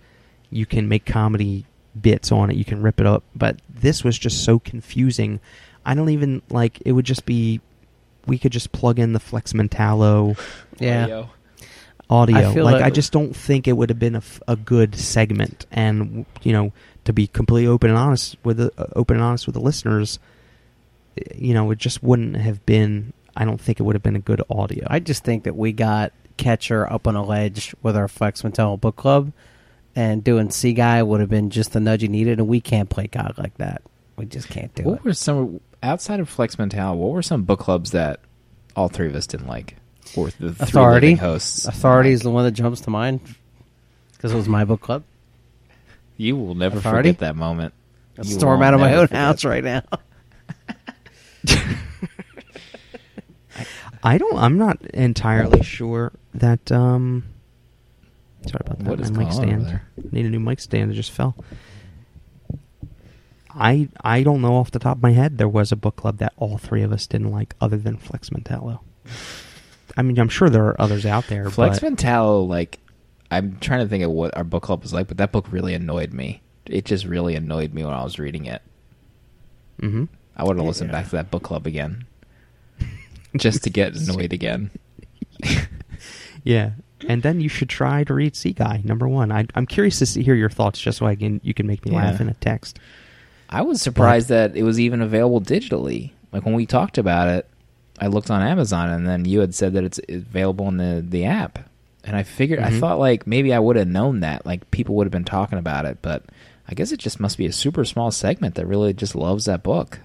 you can make comedy bits on it, you can rip it up, but this was just so confusing. I don't even like it would just be we could just plug in the Flex Mentallo yeah, audio. I like like- I just don't think it would have been a good segment. And you know, to be completely open and honest with the uh, open and honest with the listeners, you know, it just wouldn't have been. I don't think it would have been a good audio. I just think that we got Catcher up on a ledge with our Flex Mentallo book club, and doing Sea Guy would have been just the nudge he needed, and we can't play God like that. We just can't do What it. What were some outside of Flex Mental? What were some book clubs that all three of us didn't like? Or the Authority living hosts. Authority is the one that jumps to mind because it was my book club. You will never Authority? forget that moment. You storm will out of my never own forget house right now. I don't. I'm not entirely sure that. um Sorry about that. What is my mic going on over stand. there? Need a new mic stand. It just fell. I I don't know off the top of my head. There was a book club that all three of us didn't like, other than Flex Mentallo. I mean, I'm sure there are others out there. Flex but Mentallo, like, I'm trying to think of what our book club was like, but that book really annoyed me. It just really annoyed me when I was reading it. Mhm. I would have listened back to that book club again, just to get annoyed again. Yeah, and then you should try to read Sea Guy number one. I, I'm curious to see, hear your thoughts, just so I can you can make me Yeah. laugh in a text. I was surprised that it was even available digitally. Like when we talked about it, I looked on Amazon, and then you had said that it's available in the the app. And I figured, I Mhm. thought like maybe I would have known that, like people would have been talking about it, but I guess it just must be a super small segment that really just loves that book.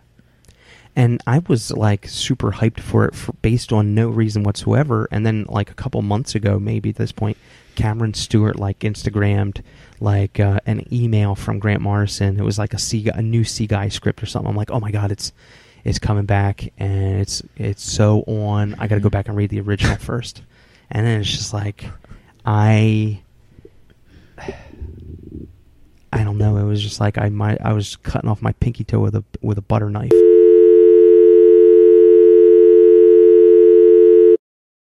and I was like super hyped for it for, based on no reason whatsoever. And then like a couple months ago, maybe at this point, Cameron Stewart like Instagrammed like uh, an email from Grant Morrison. It was like a sea, a new Sea Guy script or something. I'm like, oh my god, it's it's coming back, and it's it's so on. I got to go back and read the original first, and then it's just like I. I don't know. It was just like I might. I was cutting off my pinky toe with a with a butter knife.